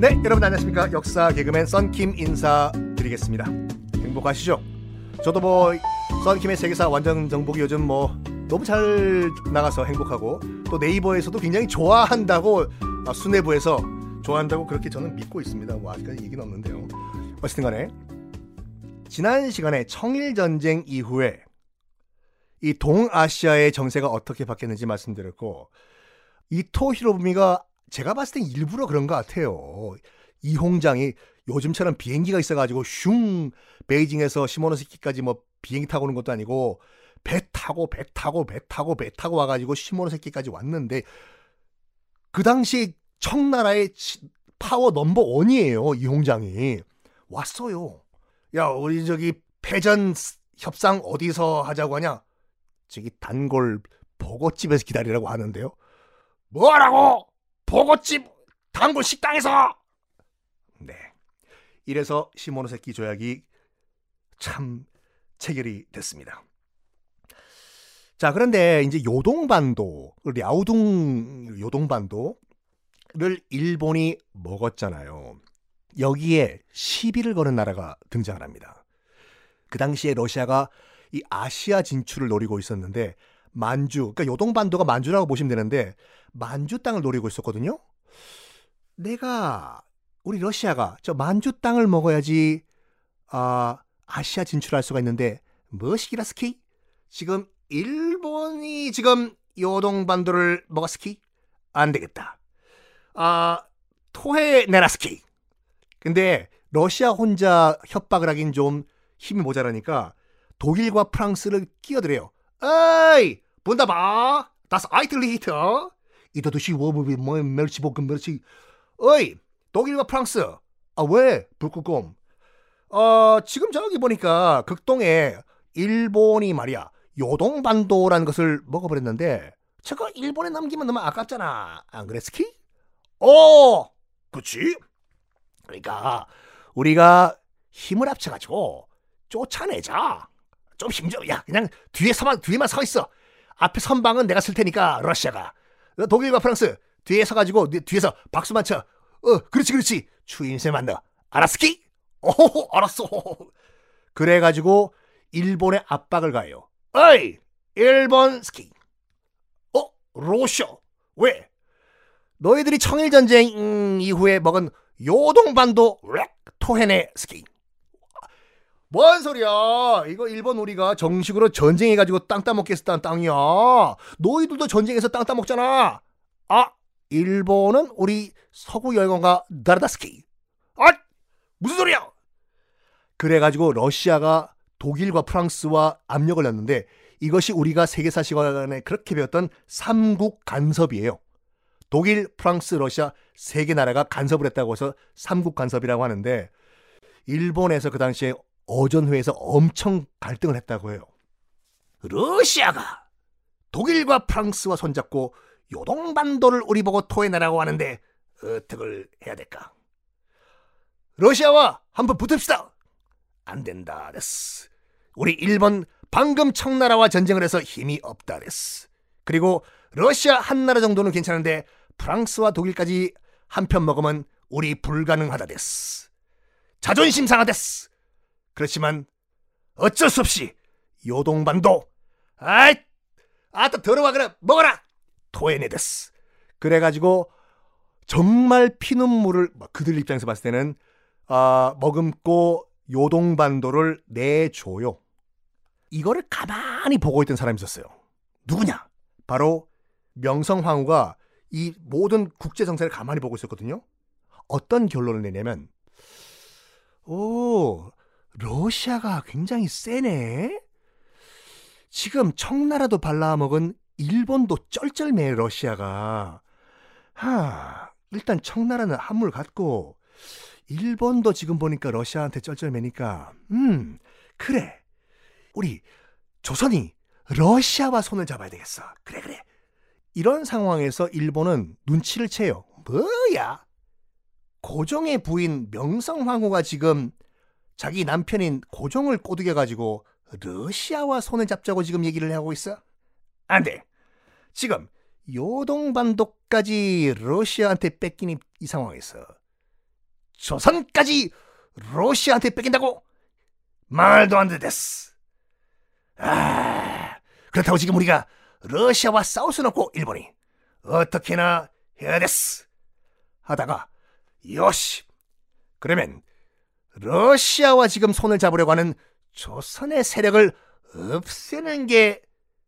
네, 여러분 안녕하십니까? 역사 개그맨 썬킴 인사드리겠습니다. 행복하시죠? 저도 뭐 썬킴의 세계사 완전 정복이 요즘 뭐 너무 잘 나가서 행복하고 또 네이버에서도 굉장히 좋아한다고 아, 수뇌부에서 좋아한다고 그렇게 저는 믿고 있습니다. 뭐 아직까지 얘기는 없는데요. 어쨌든 간에 지난 시간에 청일 전쟁 이후에 이 동아시아의 정세가 어떻게 바뀌었는지 말씀드렸고 이토 히로부미가 제가 봤을 땐 일부러 그런 것 같아요. 이홍장이 요즘처럼 비행기가 있어가지고 슝 베이징에서 시모노세키까지 뭐 비행기 타고 오는 것도 아니고 배 타고 배 타고 배 타고 배 타고 와가지고 시모노세키까지 왔는데 그 당시 청나라의 파워 넘버 원이에요. 이홍장이 왔어요. 야 우리 저기 패전 협상 어디서 하자고 하냐? 저기 단골 보고집에서 기다리라고 하는데요. 뭐라고? 보고집 단골 식당에서 네 이래서 시모노세키 조약이 참 체결이 됐습니다. 자 그런데 이제 요동반도 랴우둥 요동반도를 일본이 먹었잖아요. 여기에 시비를 거는 나라가 등장을 합니다. 그 당시에 러시아가 이 아시아 진출을 노리고 있었는데 만주, 그러니까 요동반도가 만주라고 보시면 되는데 만주 땅을 노리고 있었거든요. 내가 우리 러시아가 저 만주 땅을 먹어야지 아, 아시아 진출할 수가 있는데 뭐시기라 스키? 지금 일본이 지금 요동반도를 먹었스키? 안 되겠다. 아, 토해 내라 스키. 근데 러시아 혼자 협박을 하긴 좀 힘이 모자라니까 독일과 프랑스를 끼어들여요. 어이! 본다 봐! 다스 아이틀리히터! 이더드시 워브비 뭐 멸치 볶음 멸치 어이! 독일과 프랑스! 아 왜? 불구곰 어 지금 저기 보니까 극동에 일본이 말이야 요동반도라는 것을 먹어버렸는데 저거 일본에 남기면 너무 아깝잖아 안 그래 스키? 어 그치? 그러니까 우리가 힘을 합쳐가지고 쫓아내자 좀 힘줘. 야, 그냥 뒤에 서만 뒤에만 서 있어. 앞에 선방은 내가 쓸 테니까 러시아가. 독일과 프랑스 뒤에 서가지고 뒤에서 박수만 쳐. 어, 그렇지, 그렇지. 추임새 만나. 알았스키? 오, 알았어. 그래가지고 일본에 압박을 가요. 어이, 일본 스키. 어, 러시아. 왜? 너희들이 청일 전쟁 이후에 먹은 요동반도 렉 토해내스키. 뭔 소리야? 이거 일본 우리가 정식으로 전쟁해가지고 땅 따먹게 했었다는 땅이야. 너희들도 전쟁에서 땅 따먹잖아. 아, 일본은 우리 서구 열강과 다르다스키. 아, 무슨 소리야? 그래가지고 러시아가 독일과 프랑스와 압력을 넣는데 이것이 우리가 세계사 시간에 그렇게 배웠던 삼국 간섭이에요. 독일, 프랑스, 러시아 세 개 나라가 간섭을 했다고 해서 삼국 간섭이라고 하는데 일본에서 그 당시에 어전회에서 엄청 갈등을 했다고 해요. 러시아가 독일과 프랑스와 손잡고 요동반도를 우리 보고 토해내라고 하는데 어떻게 해야 될까? 러시아와 한번 붙읍시다. 안 된다 됐스. 우리 일본 방금 청나라와 전쟁을 해서 힘이 없다 됐스. 그리고 러시아 한 나라 정도는 괜찮은데 프랑스와 독일까지 한 편 먹으면 우리 불가능하다 됐스. 자존심 상하됐스. 그렇지만 어쩔 수 없이 요동반도 아이 아따 더러워 그래 먹어라 토해내데스 그래가지고 정말 피눈물을 뭐 그들 입장에서 봤을 때는 아, 머금고 요동반도를 내줘요. 이거를 가만히 보고 있던 사람이 있었어요. 누구냐? 바로 명성황후가 이 모든 국제 정세를 가만히 보고 있었거든요. 어떤 결론을 내냐면, 오, 러시아가 굉장히 세네. 지금 청나라도 발라먹은 일본도 쩔쩔매 러시아가. 하, 일단 청나라는 한물 갖고 일본도 지금 보니까 러시아한테 쩔쩔매니까 음, 그래. 우리 조선이 러시아와 손을 잡아야 되겠어. 그래 그래. 이런 상황에서 일본은 눈치를 채요. 뭐야? 고종의 부인 명성황후가 지금 자기 남편인 고종을 꼬드겨 가지고 러시아와 손을 잡자고 지금 얘기를 하고 있어? 안 돼. 지금 요동반도까지 러시아한테 뺏긴 이, 이 상황에서 조선까지 러시아한테 뺏긴다고? 말도 안 되겠어. 아, 그렇다고 지금 우리가 러시아와 싸울 수는 없고 일본이 어떻게나 해야 됐어. 하다가 요시 그러면 러시아와 지금 손을 잡으려고 하는 조선의 세력을 없애는 게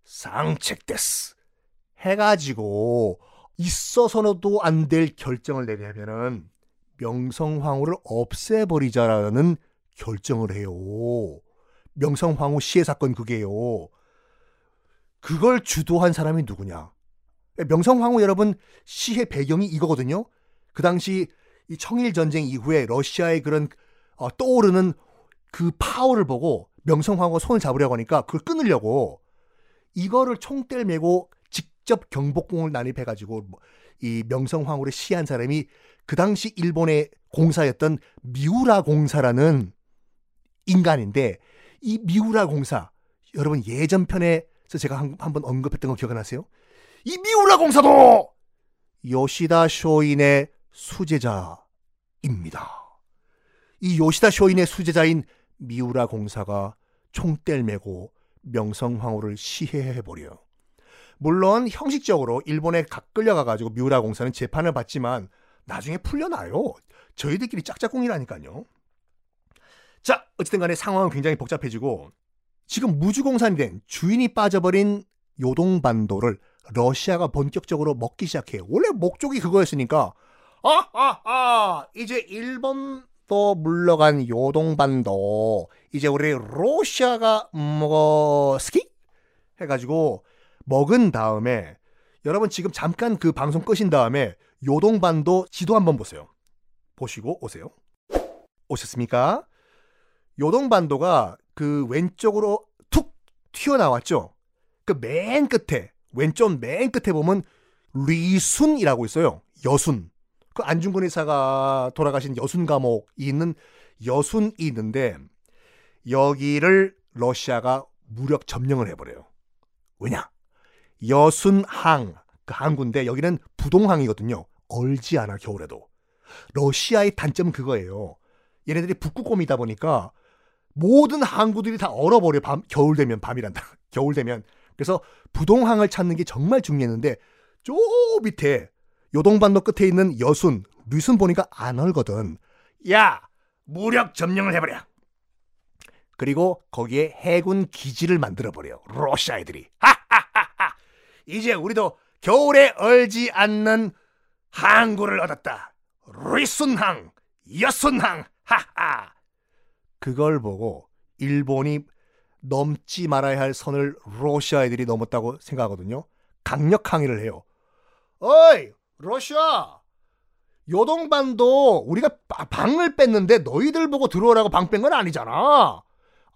상책됐어. 해가지고 있어서도 안 될 결정을 내려면은 명성황후를 없애버리자라는 결정을 해요. 명성황후 시해 사건 그게요. 그걸 주도한 사람이 누구냐? 명성황후 여러분 시해 배경이 이거거든요. 그 당시 이 청일 전쟁 이후에 러시아의 그런 어, 떠오르는 그 파워를 보고 명성황후가 손을 잡으려고 하니까 그걸 끊으려고 이거를 총대를 메고 직접 경복궁을 난입해가지고 뭐이 명성황후를 시한 사람이 그 당시 일본의 공사였던 미우라 공사라는 인간인데 이 미우라 공사 여러분 예전 편에서 제가 한, 번 언급했던 거 기억나세요? 이 미우라 공사도 요시다 쇼인의 수제자입니다. 이 요시다 쇼인의 수제자인 미우라 공사가 총대를 메고 명성황후를 시해해버려. 물론 형식적으로 일본에 각 끌려가가지고 미우라 공사는 재판을 받지만 나중에 풀려나요. 저희들끼리 짝짝꿍이라니까요. 자, 어쨌든 간에 상황은 굉장히 복잡해지고 지금 무주공산이 된 주인이 빠져버린 요동반도를 러시아가 본격적으로 먹기 시작해요. 원래 목적이 그거였으니까 아, 아, 아, 이제 일본 도 물러간 요동반도 이제 우리 러시아가 먹어스키 해가지고 먹은 다음에 여러분 지금 잠깐 그 방송 끄신 다음에 요동반도 지도 한번 보세요. 보시고 오세요. 오셨습니까? 요동반도가 그 왼쪽으로 툭 튀어나왔죠. 그 맨 끝에 왼쪽 맨 끝에 보면 리순이라고 있어요. 여순. 그 안중근 의사가 돌아가신 여순 감옥이 있는 여순이 있는데 여기를 러시아가 무력 점령을 해버려요. 왜냐? 여순항 그 항구인데 여기는 부동항이거든요. 얼지 않아 겨울에도. 러시아의 단점은 그거예요. 얘네들이 북극곰이다 보니까 모든 항구들이 다 얼어버려. 밤 겨울 되면 밤이란다. 겨울 되면 그래서 부동항을 찾는 게 정말 중요했는데 저 밑에 요동반도 끝에 있는 여순, 류순 보니까 안 얼거든. 야, 무력 점령을 해버려. 그리고 거기에 해군 기지를 만들어버려. 러시아 애들이. 하하하하. 이제 우리도 겨울에 얼지 않는 항구를 얻었다. 리순항, 여순항, 하하. 그걸 보고 일본이 넘지 말아야 할 선을 러시아 애들이 넘었다고 생각하거든요. 강력 항의를 해요. 어이, 러시아! 요동반도 우리가 방을 뺐는데 너희들 보고 들어오라고 방 뺀 건 아니잖아.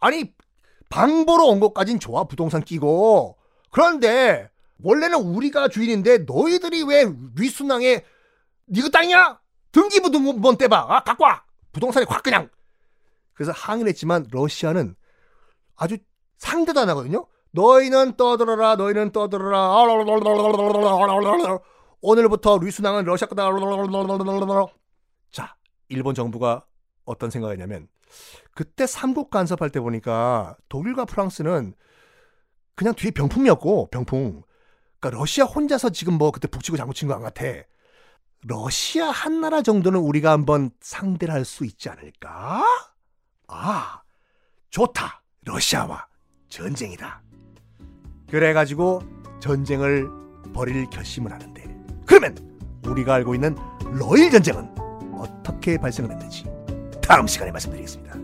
아니, 방 보러 온 것까진 좋아, 부동산 끼고. 그런데 원래는 우리가 주인인데 너희들이 왜 위순항에 니그 땅이야? 등기부 등본 떼봐. 아, 갖고 와. 부동산에 확 그냥. 그래서 항의를 했지만 러시아는 아주 상대도 안 하거든요. 너희는 떠들어라. 너희는 떠들어라. 오늘부터 리순항은 러시아 거다. 자, 일본 정부가 어떤 생각이냐면 그때 삼국 간섭할 때 보니까 독일과 프랑스는 그냥 뒤에 병풍이었고 병풍. 그러니까 러시아 혼자서 지금 뭐 그때 북치고 장구친 거 안 같아. 러시아 한 나라 정도는 우리가 한번 상대를 할 수 있지 않을까? 아, 좋다. 러시아와 전쟁이다. 그래가지고 전쟁을 벌일 결심을 하는데 그러면 우리가 알고 있는 러일 전쟁은 어떻게 발생을 했는지 다음 시간에 말씀드리겠습니다.